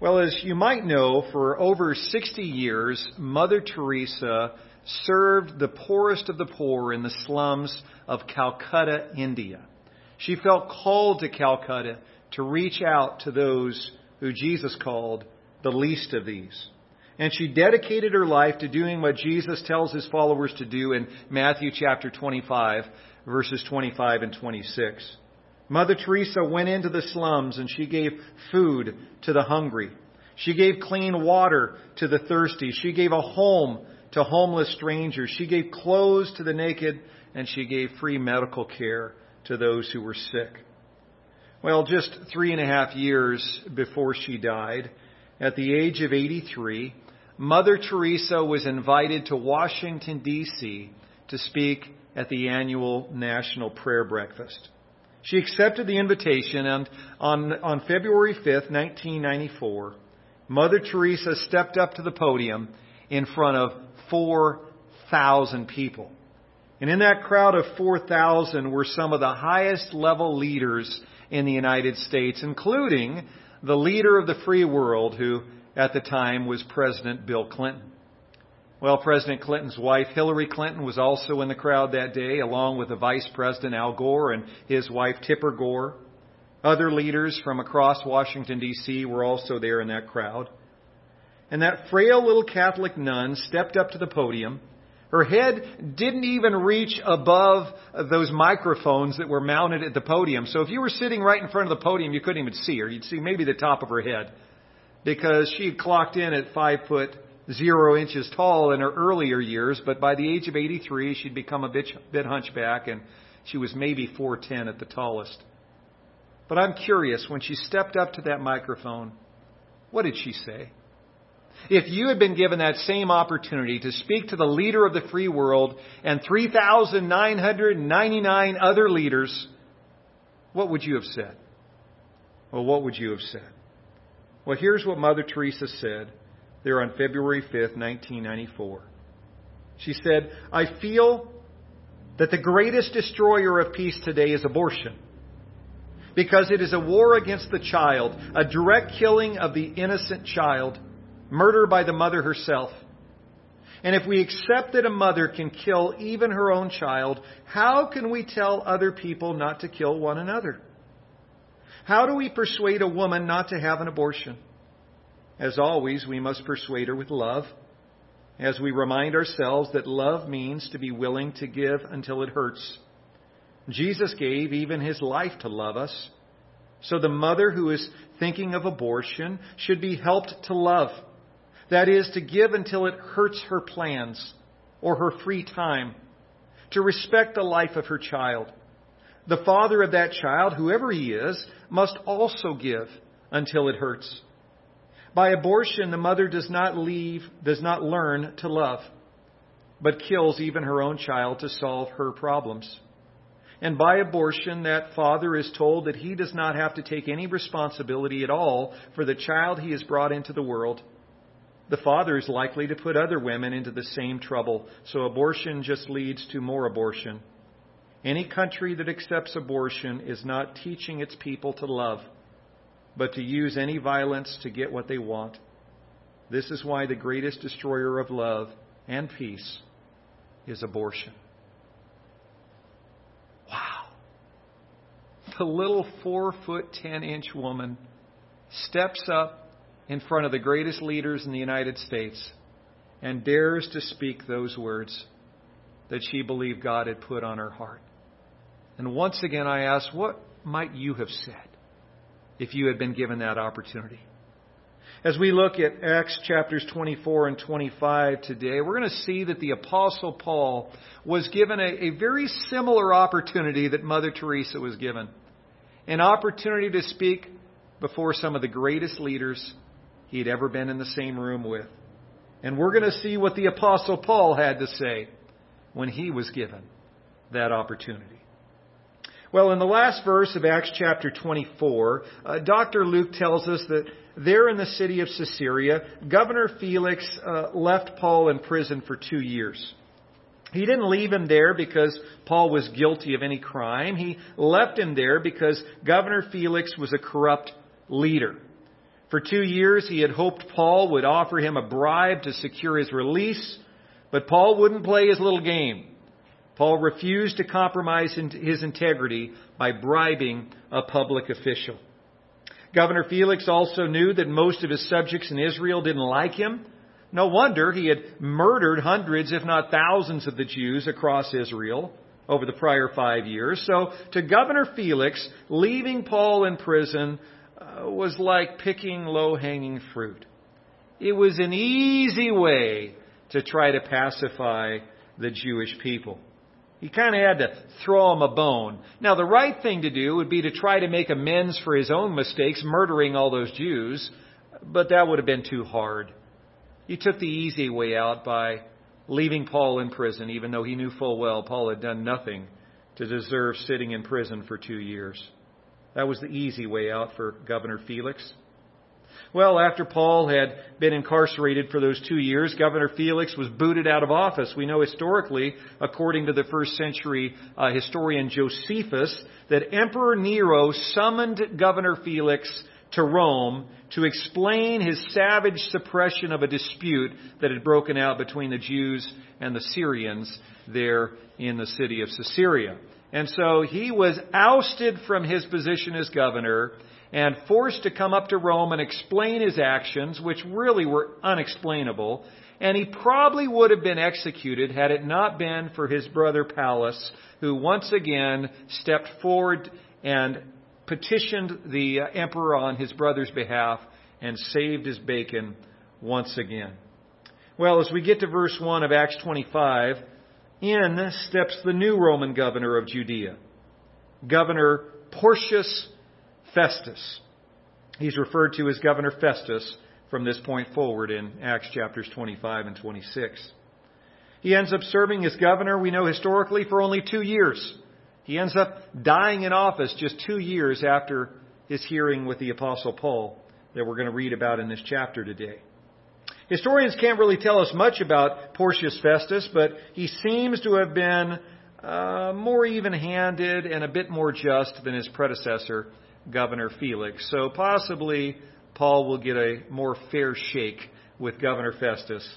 Well, as you might know, for over 60 years, Mother Teresa served the poorest of the poor in the slums of Calcutta, India. She felt called to Calcutta to reach out to those who Jesus called the least of these. And she dedicated her life to doing what Jesus tells his followers to do in Matthew chapter 25, verses 25 and 26. Mother Teresa went into the slums and she gave food to the hungry. She gave clean water to the thirsty. She gave a home to homeless strangers. She gave clothes to the naked and she gave free medical care to those who were sick. Well, just three and a half years before she died, at the age of 83, Mother Teresa was invited to Washington, D.C. to speak at the annual National Prayer Breakfast. She accepted the invitation, and on, on February 5th, 1994, Mother Teresa stepped up to the podium in front of 4,000 people. And in that crowd of 4,000 were some of the highest level leaders in the United States, including the leader of the free world, who at the time was President Bill Clinton. Well, President Clinton's wife, Hillary Clinton, was also in the crowd that day, along with the Vice President Al Gore and his wife Tipper Gore. Other leaders from across Washington, D.C. were also there in that crowd. And that frail little Catholic nun stepped up to the podium. Her head didn't even reach above those microphones that were mounted at the podium. So if you were sitting right in front of the podium, you couldn't even see her. You'd see maybe the top of her head because she had clocked in at five foot zero inches tall in her earlier years, but by the age of 83, she'd become a bit, bit hunchback, and she was maybe 4'10 at the tallest. But I'm curious, when she stepped up to that microphone, what did she say? If you had been given that same opportunity to speak to the leader of the free world and 3,999 other leaders, what would you have said? Well, what would you have said? Well, here's what Mother Teresa said there on February 5th, 1994. She said, I feel that the greatest destroyer of peace today is abortion. Because it is a war against the child, a direct killing of the innocent child, murder by the mother herself. And if we accept that a mother can kill even her own child, how can we tell other people not to kill one another? How do we persuade a woman not to have an abortion? As always, we must persuade her with love, as we remind ourselves that love means to be willing to give until it hurts. Jesus gave even his life to love us. So the mother who is thinking of abortion should be helped to love. That is, to give until it hurts her plans or her free time, to respect the life of her child. The father of that child, whoever he is, must also give until it hurts. By abortion, the mother does not leave, does not learn to love, but kills even her own child to solve her problems. And by abortion, that father is told that he does not have to take any responsibility at all for the child he has brought into the world. The father is likely to put other women into the same trouble, so abortion just leads to more abortion. Any country that accepts abortion is not teaching its people to love but to use any violence to get what they want. This is why the greatest destroyer of love and peace is abortion. Wow. The little four foot ten inch woman steps up in front of the greatest leaders in the United States and dares to speak those words that she believed God had put on her heart. And once again, I ask, what might you have said? If you had been given that opportunity. As we look at Acts chapters 24 and 25 today, we're going to see that the Apostle Paul was given a, a, very similar opportunity that Mother Teresa was given. An opportunity to speak before some of the greatest leaders he had ever been in the same room with. And we're going to see what the Apostle Paul had to say when he was given that opportunity. Well, in the last verse of Acts chapter 24, uh, Dr. Luke tells us that there in the city of Caesarea, Governor Felix uh, left Paul in prison for two years. He didn't leave him there because Paul was guilty of any crime. He left him there because Governor Felix was a corrupt leader. For two years, he had hoped Paul would offer him a bribe to secure his release, but Paul wouldn't play his little game. Paul refused to compromise his integrity by bribing a public official. Governor Felix also knew that most of his subjects in Israel didn't like him. No wonder he had murdered hundreds, if not thousands, of the Jews across Israel over the prior five years. So to Governor Felix, leaving Paul in prison uh, was like picking low hanging fruit. It was an easy way to try to pacify the Jewish people. He kind of had to throw him a bone. Now, the right thing to do would be to try to make amends for his own mistakes, murdering all those Jews, but that would have been too hard. He took the easy way out by leaving Paul in prison, even though he knew full well Paul had done nothing to deserve sitting in prison for two years. That was the easy way out for Governor Felix. Well, after Paul had been incarcerated for those two years, Governor Felix was booted out of office. We know historically, according to the first century uh, historian Josephus, that Emperor Nero summoned Governor Felix to Rome to explain his savage suppression of a dispute that had broken out between the Jews and the Syrians there in the city of Caesarea. And so he was ousted from his position as governor and forced to come up to Rome and explain his actions, which really were unexplainable. And he probably would have been executed had it not been for his brother Pallas, who once again stepped forward and petitioned the uh, emperor on his brother's behalf and saved his bacon once again. Well, as we get to verse 1 of Acts 25, in steps the new Roman governor of Judea, Governor Porcius Festus. He's referred to as Governor Festus from this point forward in Acts chapters 25 and 26. He ends up serving as governor, we know historically, for only two years. He ends up dying in office just two years after his hearing with the Apostle Paul that we're going to read about in this chapter today. Historians can't really tell us much about Porcius Festus, but he seems to have been uh, more even handed and a bit more just than his predecessor Governor Felix. So possibly Paul will get a more fair shake with Governor Festus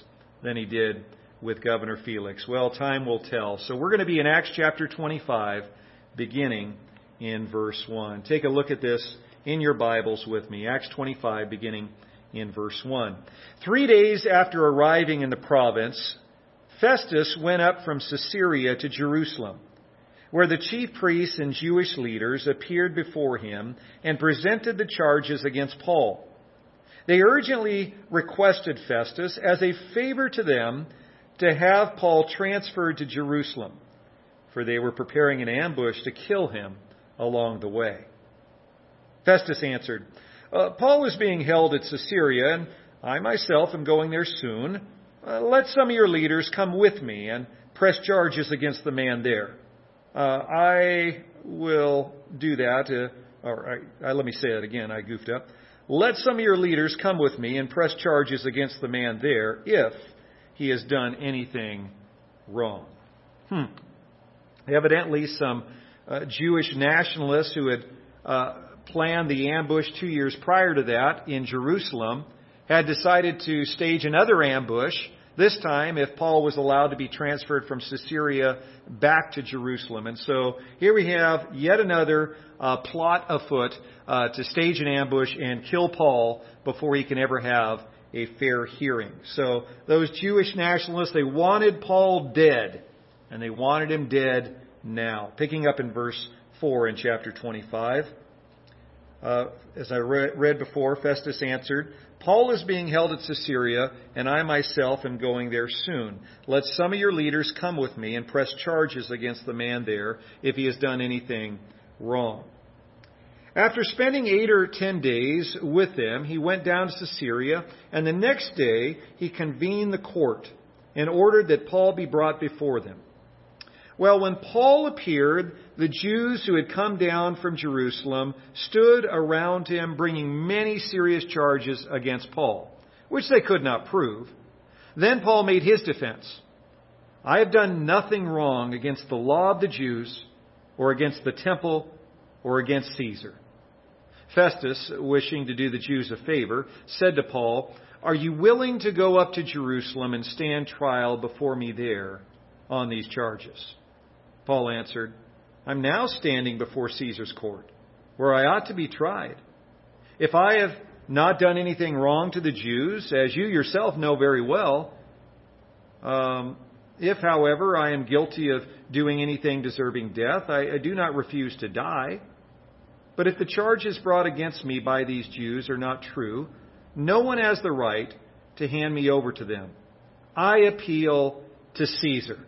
than he did with Governor Felix. Well, time will tell. So we're going to be in Acts chapter 25, beginning in verse 1. Take a look at this in your Bibles with me. Acts 25, beginning in verse 1. Three days after arriving in the province, Festus went up from Caesarea to Jerusalem where the chief priests and Jewish leaders appeared before him and presented the charges against Paul. They urgently requested Festus, as a favor to them, to have Paul transferred to Jerusalem, for they were preparing an ambush to kill him along the way. Festus answered, uh, Paul is being held at Caesarea, and I myself am going there soon. Uh, let some of your leaders come with me and press charges against the man there. Uh, I will do that. Uh, or I, I, let me say it again. I goofed up. Let some of your leaders come with me and press charges against the man there if he has done anything wrong. Hmm. Evidently, some uh, Jewish nationalists who had uh, planned the ambush two years prior to that in Jerusalem had decided to stage another ambush this time, if Paul was allowed to be transferred from Caesarea back to Jerusalem. And so here we have yet another uh, plot afoot uh, to stage an ambush and kill Paul before he can ever have a fair hearing. So those Jewish nationalists, they wanted Paul dead, and they wanted him dead now. Picking up in verse 4 in chapter 25. Uh, as I read before, Festus answered, Paul is being held at Caesarea, and I myself am going there soon. Let some of your leaders come with me and press charges against the man there if he has done anything wrong. After spending eight or ten days with them, he went down to Caesarea, and the next day he convened the court and ordered that Paul be brought before them. Well, when Paul appeared, the Jews who had come down from Jerusalem stood around him bringing many serious charges against Paul, which they could not prove. Then Paul made his defense. I have done nothing wrong against the law of the Jews or against the temple or against Caesar. Festus, wishing to do the Jews a favor, said to Paul, Are you willing to go up to Jerusalem and stand trial before me there on these charges? Paul answered, I'm now standing before Caesar's court, where I ought to be tried. If I have not done anything wrong to the Jews, as you yourself know very well, um, if, however, I am guilty of doing anything deserving death, I, I do not refuse to die. But if the charges brought against me by these Jews are not true, no one has the right to hand me over to them. I appeal to Caesar.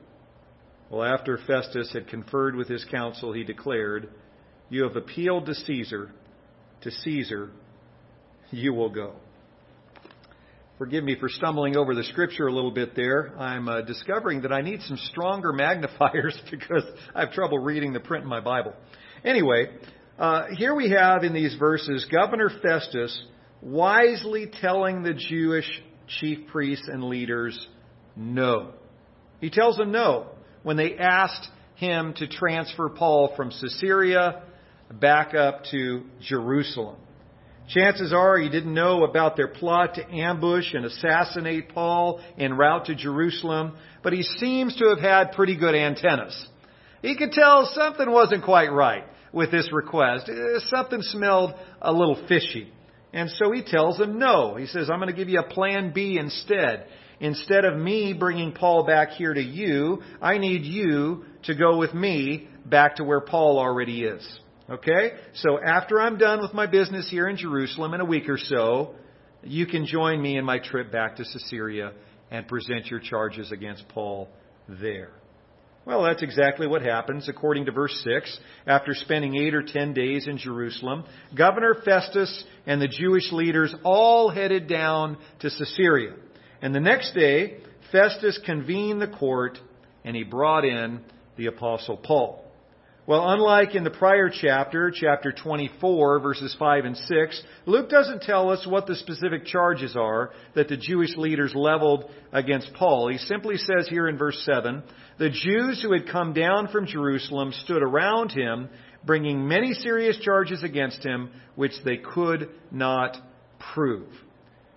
Well, after Festus had conferred with his council, he declared, You have appealed to Caesar. To Caesar you will go. Forgive me for stumbling over the scripture a little bit there. I'm uh, discovering that I need some stronger magnifiers because I have trouble reading the print in my Bible. Anyway, uh, here we have in these verses Governor Festus wisely telling the Jewish chief priests and leaders no. He tells them no when they asked him to transfer Paul from Caesarea back up to Jerusalem. Chances are he didn't know about their plot to ambush and assassinate Paul en route to Jerusalem, but he seems to have had pretty good antennas. He could tell something wasn't quite right with this request. Uh, something smelled a little fishy. And so he tells them no. He says, I'm going to give you a plan B instead. Instead of me bringing Paul back here to you, I need you to go with me back to where Paul already is. Okay? So after I'm done with my business here in Jerusalem in a week or so, you can join me in my trip back to Caesarea and present your charges against Paul there. Well, that's exactly what happens according to verse 6. After spending eight or ten days in Jerusalem, Governor Festus and the Jewish leaders all headed down to Caesarea. And the next day, Festus convened the court and he brought in the Apostle Paul. Well, unlike in the prior chapter, chapter 24, verses 5 and 6, Luke doesn't tell us what the specific charges are that the Jewish leaders leveled against Paul. He simply says here in verse 7, the Jews who had come down from Jerusalem stood around him, bringing many serious charges against him, which they could not prove.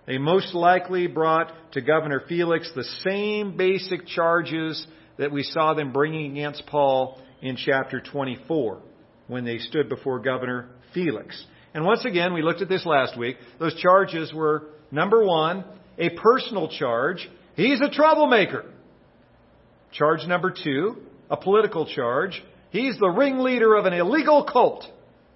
They most likely brought to Governor Felix the same basic charges that we saw them bringing against Paul in chapter 24 when they stood before Governor Felix. And once again, we looked at this last week. Those charges were number one, a personal charge. He's a troublemaker. Charge number two, a political charge. He's the ringleader of an illegal cult.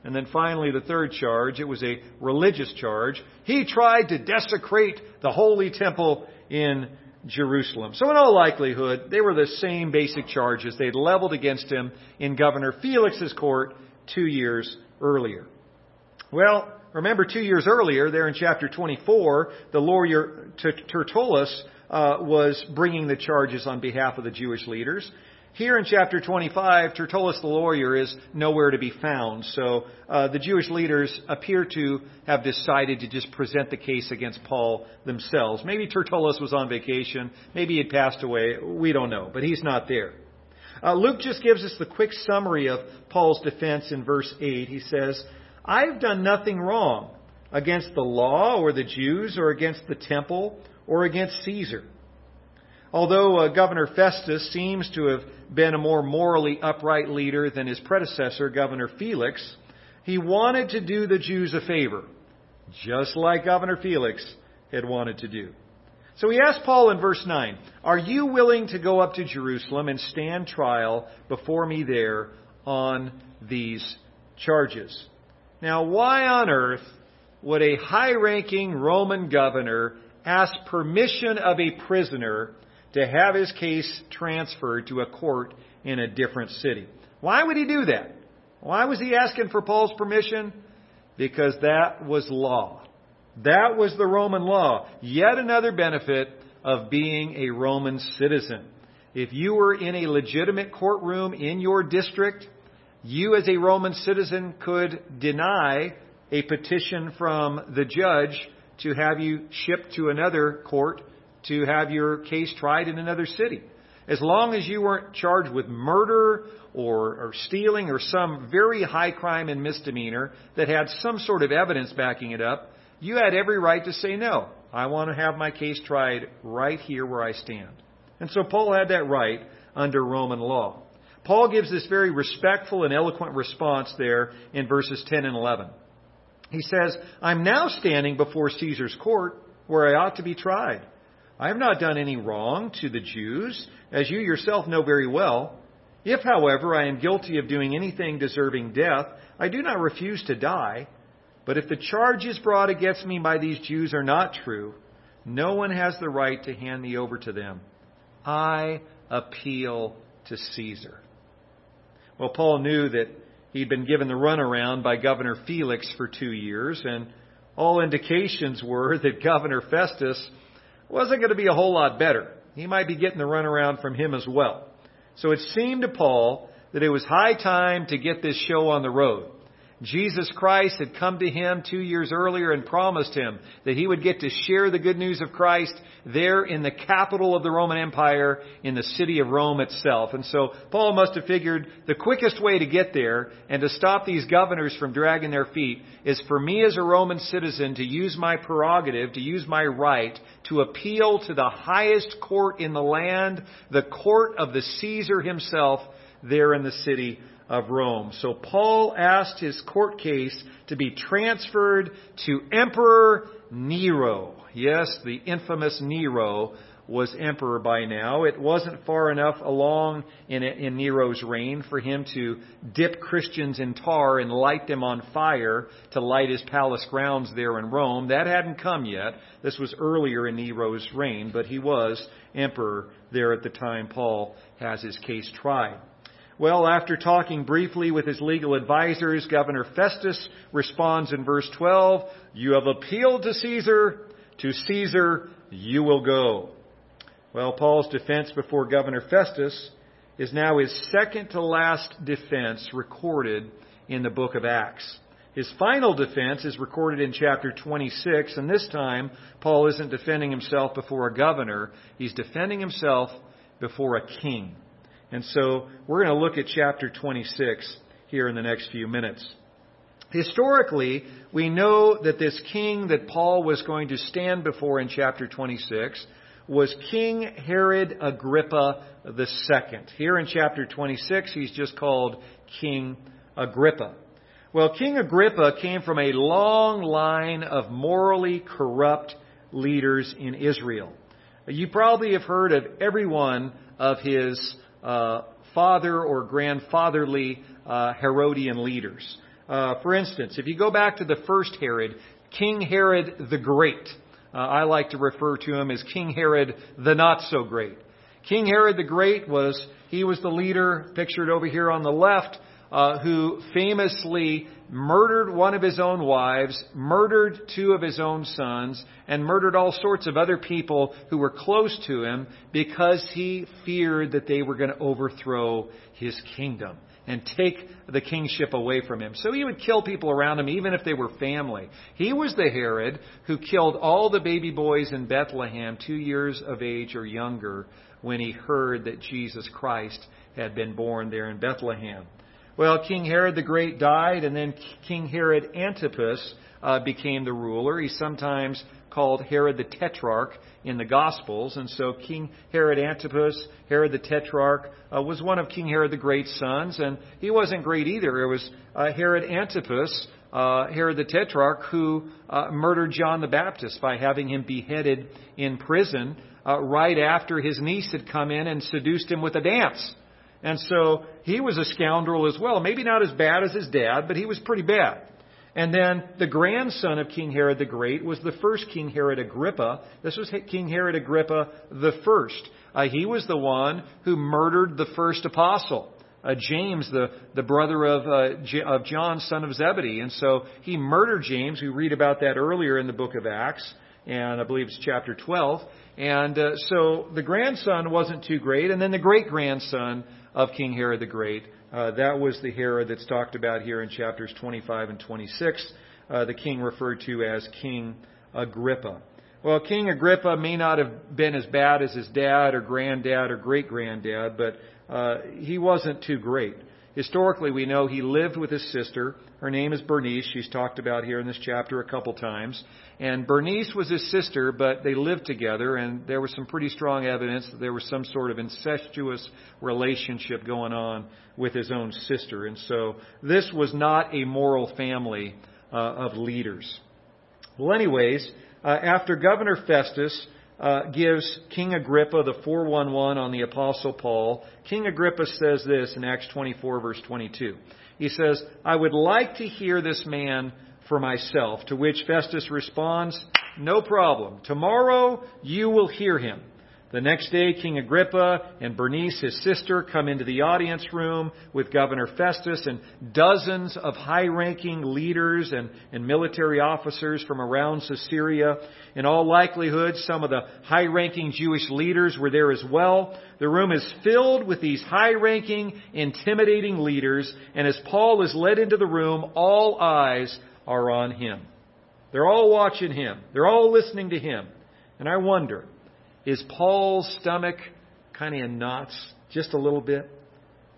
And then finally, the third charge, it was a religious charge. He tried to desecrate the holy temple in Jerusalem. So in all likelihood, they were the same basic charges they'd leveled against him in Governor Felix's court two years earlier. Well, remember two years earlier, there in chapter 24, the lawyer Tertullus uh, was bringing the charges on behalf of the Jewish leaders. Here in chapter 25, Tertullus the lawyer is nowhere to be found. So uh, the Jewish leaders appear to have decided to just present the case against Paul themselves. Maybe Tertullus was on vacation. Maybe he had passed away. We don't know. But he's not there. Uh, Luke just gives us the quick summary of Paul's defense in verse 8. He says, I've done nothing wrong against the law or the Jews or against the temple or against Caesar. Although uh, Governor Festus seems to have been a more morally upright leader than his predecessor, Governor Felix, he wanted to do the Jews a favor, just like Governor Felix had wanted to do. So he asked Paul in verse 9, Are you willing to go up to Jerusalem and stand trial before me there on these charges? Now, why on earth would a high ranking Roman governor ask permission of a prisoner to have his case transferred to a court in a different city. Why would he do that? Why was he asking for Paul's permission? Because that was law. That was the Roman law. Yet another benefit of being a Roman citizen. If you were in a legitimate courtroom in your district, you as a Roman citizen could deny a petition from the judge to have you shipped to another court to have your case tried in another city. As long as you weren't charged with murder or, or stealing or some very high crime and misdemeanor that had some sort of evidence backing it up, you had every right to say no. I want to have my case tried right here where I stand. And so Paul had that right under Roman law. Paul gives this very respectful and eloquent response there in verses 10 and 11. He says, I'm now standing before Caesar's court where I ought to be tried. I have not done any wrong to the Jews, as you yourself know very well. If, however, I am guilty of doing anything deserving death, I do not refuse to die. But if the charges brought against me by these Jews are not true, no one has the right to hand me over to them. I appeal to Caesar. Well, Paul knew that he'd been given the runaround by Governor Felix for two years, and all indications were that Governor Festus wasn't going to be a whole lot better. He might be getting the runaround from him as well. So it seemed to Paul that it was high time to get this show on the road. Jesus Christ had come to him two years earlier and promised him that he would get to share the good news of Christ there in the capital of the Roman Empire, in the city of Rome itself. And so Paul must have figured the quickest way to get there and to stop these governors from dragging their feet is for me as a Roman citizen to use my prerogative, to use my right to appeal to the highest court in the land, the court of the Caesar himself there in the city of Rome. So Paul asked his court case to be transferred to Emperor Nero. Yes, the infamous Nero was emperor by now. It wasn't far enough along in, in Nero's reign for him to dip Christians in tar and light them on fire to light his palace grounds there in Rome. That hadn't come yet. This was earlier in Nero's reign, but he was emperor there at the time Paul has his case tried. Well, after talking briefly with his legal advisors, Governor Festus responds in verse 12, You have appealed to Caesar. To Caesar you will go. Well, Paul's defense before Governor Festus is now his second to last defense recorded in the book of Acts. His final defense is recorded in chapter 26, and this time Paul isn't defending himself before a governor, he's defending himself before a king. And so we're going to look at chapter 26 here in the next few minutes. Historically, we know that this king that Paul was going to stand before in chapter 26 was King Herod Agrippa II. Here in chapter 26, he's just called King Agrippa. Well, King Agrippa came from a long line of morally corrupt leaders in Israel. You probably have heard of every one of his uh, father or grandfatherly uh, Herodian leaders. Uh, for instance, if you go back to the first Herod, King Herod the Great, uh, I like to refer to him as King Herod the Not So Great. King Herod the Great was, he was the leader pictured over here on the left uh, who famously murdered one of his own wives, murdered two of his own sons, and murdered all sorts of other people who were close to him because he feared that they were going to overthrow his kingdom and take the kingship away from him. So he would kill people around him, even if they were family. He was the Herod who killed all the baby boys in Bethlehem, two years of age or younger, when he heard that Jesus Christ had been born there in Bethlehem. Well, King Herod the Great died, and then King Herod Antipas uh, became the ruler. He's sometimes called Herod the Tetrarch in the Gospels. And so King Herod Antipas, Herod the Tetrarch, uh, was one of King Herod the Great's sons, and he wasn't great either. It was uh, Herod Antipas, uh, Herod the Tetrarch, who uh, murdered John the Baptist by having him beheaded in prison uh, right after his niece had come in and seduced him with a dance. And so he was a scoundrel as well. Maybe not as bad as his dad, but he was pretty bad. And then the grandson of King Herod the Great was the first King Herod Agrippa. This was King Herod Agrippa the first. Uh, he was the one who murdered the first apostle. Uh, James, the, the brother of, uh, J- of John, son of Zebedee. And so he murdered James. We read about that earlier in the book of Acts, and I believe it's chapter 12. And uh, so the grandson wasn't too great. And then the great grandson of King Herod the Great. Uh, that was the Herod that's talked about here in chapters 25 and 26, uh, the king referred to as King Agrippa. Well, King Agrippa may not have been as bad as his dad or granddad or great granddad, but uh, he wasn't too great. Historically, we know he lived with his sister. Her name is Bernice. She's talked about here in this chapter a couple times. And Bernice was his sister, but they lived together, and there was some pretty strong evidence that there was some sort of incestuous relationship going on with his own sister. And so this was not a moral family uh, of leaders. Well, anyways, uh, after Governor Festus uh, gives King Agrippa the 411 on the Apostle Paul, King Agrippa says this in Acts 24, verse 22. He says, I would like to hear this man for myself. To which Festus responds, No problem. Tomorrow you will hear him. The next day, King Agrippa and Bernice, his sister, come into the audience room with Governor Festus and dozens of high ranking leaders and, and military officers from around Caesarea. In all likelihood, some of the high ranking Jewish leaders were there as well. The room is filled with these high ranking, intimidating leaders, and as Paul is led into the room, all eyes are on him. They're all watching him. They're all listening to him. And I wonder, is Paul's stomach kind of in knots just a little bit?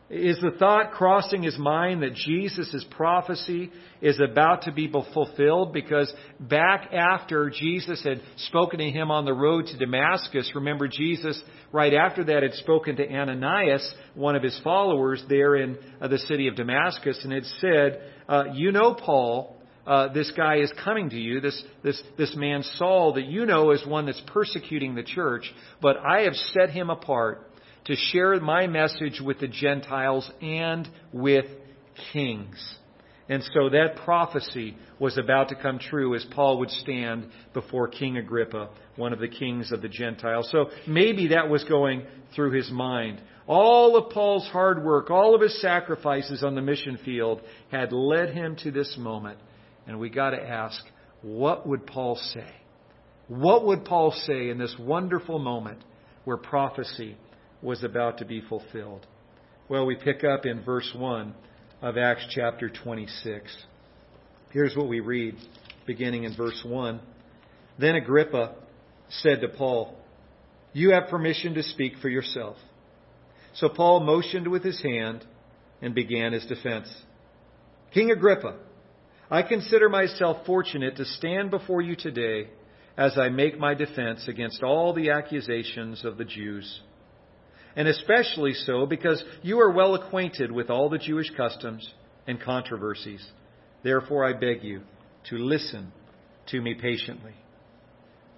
Is the thought crossing his mind that Jesus' prophecy is about to be fulfilled? Because back after Jesus had spoken to him on the road to Damascus, remember Jesus right after that had spoken to Ananias, one of his followers there in uh, the city of Damascus, and had said, uh, You know Paul, uh, this guy is coming to you, this, this, this man Saul that you know is one that's persecuting the church, but I have set him apart to share my message with the Gentiles and with kings. And so that prophecy was about to come true as Paul would stand before King Agrippa, one of the kings of the Gentiles. So maybe that was going through his mind. All of Paul's hard work, all of his sacrifices on the mission field had led him to this moment and we got to ask, what would Paul say? What would Paul say in this wonderful moment where prophecy was about to be fulfilled? Well, we pick up in verse 1 of Acts chapter 26. Here's what we read, beginning in verse 1. Then Agrippa said to Paul, You have permission to speak for yourself. So Paul motioned with his hand and began his defense. King Agrippa, I consider myself fortunate to stand before you today as I make my defense against all the accusations of the Jews. And especially so because you are well acquainted with all the Jewish customs and controversies. Therefore, I beg you to listen to me patiently.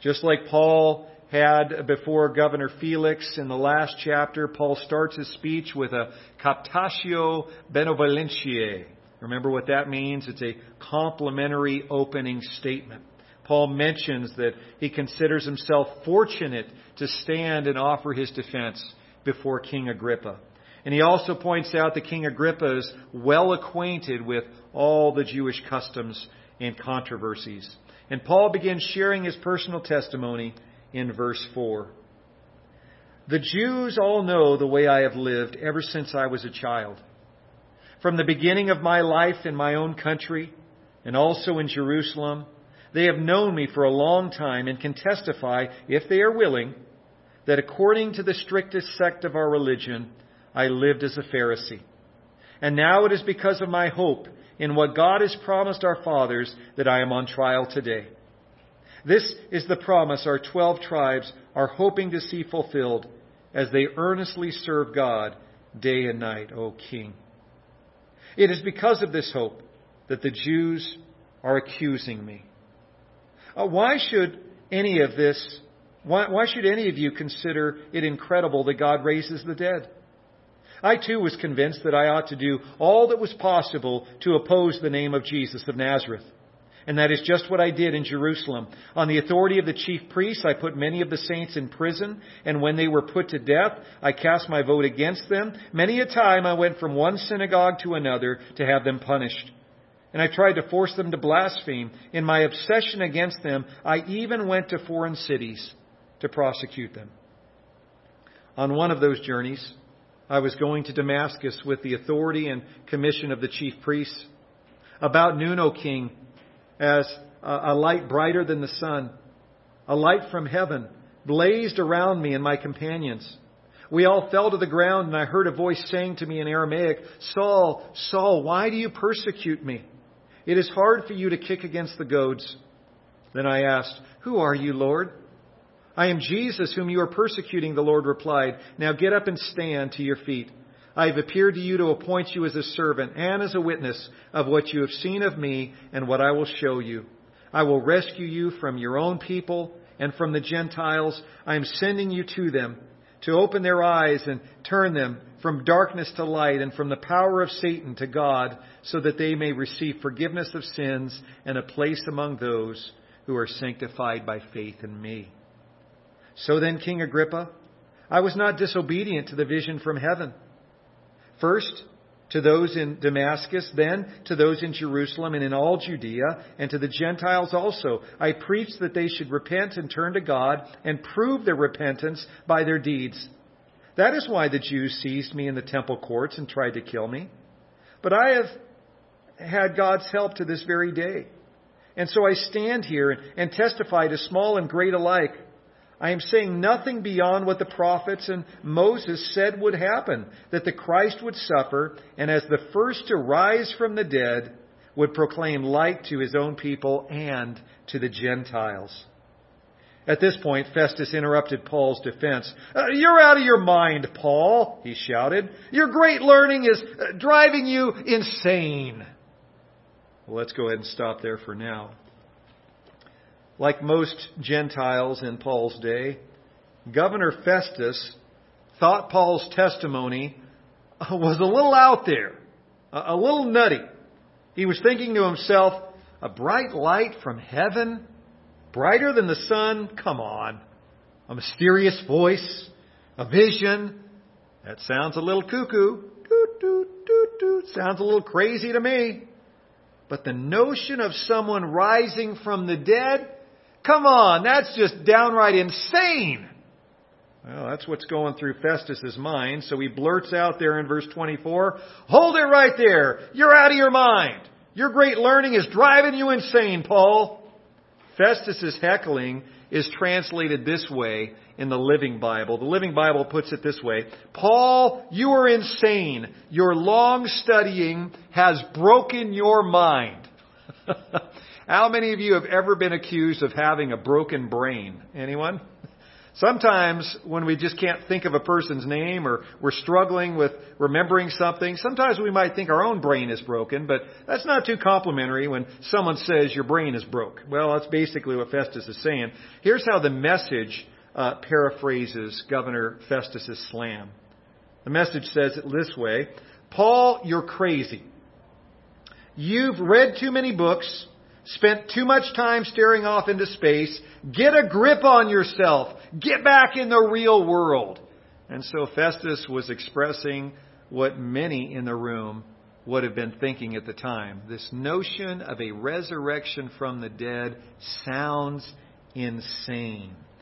Just like Paul had before Governor Felix in the last chapter, Paul starts his speech with a captatio benevolentiae, Remember what that means? It's a complimentary opening statement. Paul mentions that he considers himself fortunate to stand and offer his defense before King Agrippa. And he also points out that King Agrippa is well acquainted with all the Jewish customs and controversies. And Paul begins sharing his personal testimony in verse 4. The Jews all know the way I have lived ever since I was a child. From the beginning of my life in my own country and also in Jerusalem, they have known me for a long time and can testify, if they are willing, that according to the strictest sect of our religion, I lived as a Pharisee. And now it is because of my hope in what God has promised our fathers that I am on trial today. This is the promise our twelve tribes are hoping to see fulfilled as they earnestly serve God day and night, O King. It is because of this hope that the Jews are accusing me. Uh, why should any of this, why, why should any of you consider it incredible that God raises the dead? I too was convinced that I ought to do all that was possible to oppose the name of Jesus of Nazareth. And that is just what I did in Jerusalem. On the authority of the chief priests, I put many of the saints in prison, and when they were put to death, I cast my vote against them. Many a time I went from one synagogue to another to have them punished. And I tried to force them to blaspheme. In my obsession against them, I even went to foreign cities to prosecute them. On one of those journeys, I was going to Damascus with the authority and commission of the chief priests. About noon, O king, as a light brighter than the sun. A light from heaven blazed around me and my companions. We all fell to the ground, and I heard a voice saying to me in Aramaic, Saul, Saul, why do you persecute me? It is hard for you to kick against the goads. Then I asked, Who are you, Lord? I am Jesus, whom you are persecuting, the Lord replied. Now get up and stand to your feet. I have appeared to you to appoint you as a servant and as a witness of what you have seen of me and what I will show you. I will rescue you from your own people and from the Gentiles. I am sending you to them to open their eyes and turn them from darkness to light and from the power of Satan to God so that they may receive forgiveness of sins and a place among those who are sanctified by faith in me. So then, King Agrippa, I was not disobedient to the vision from heaven. First, to those in Damascus, then to those in Jerusalem and in all Judea, and to the Gentiles also. I preached that they should repent and turn to God and prove their repentance by their deeds. That is why the Jews seized me in the temple courts and tried to kill me. But I have had God's help to this very day. And so I stand here and testify to small and great alike I am saying nothing beyond what the prophets and Moses said would happen that the Christ would suffer, and as the first to rise from the dead, would proclaim light to his own people and to the Gentiles. At this point, Festus interrupted Paul's defense. Uh, you're out of your mind, Paul, he shouted. Your great learning is uh, driving you insane. Well, let's go ahead and stop there for now. Like most Gentiles in Paul's day, Governor Festus thought Paul's testimony was a little out there, a little nutty. He was thinking to himself, a bright light from heaven, brighter than the sun? Come on. A mysterious voice, a vision. That sounds a little cuckoo. Doot, doot, doot, doot. Sounds a little crazy to me. But the notion of someone rising from the dead, Come on, that's just downright insane. Well, that's what's going through Festus's mind, so he blurts out there in verse 24, Hold it right there! You're out of your mind! Your great learning is driving you insane, Paul! Festus's heckling is translated this way in the Living Bible. The Living Bible puts it this way Paul, you are insane. Your long studying has broken your mind. How many of you have ever been accused of having a broken brain? Anyone? Sometimes when we just can't think of a person's name or we're struggling with remembering something, sometimes we might think our own brain is broken, but that's not too complimentary when someone says your brain is broke. Well, that's basically what Festus is saying. Here's how the message uh, paraphrases Governor Festus's slam. The message says it this way Paul, you're crazy. You've read too many books spent too much time staring off into space. Get a grip on yourself. Get back in the real world. And so Festus was expressing what many in the room would have been thinking at the time. This notion of a resurrection from the dead sounds insane.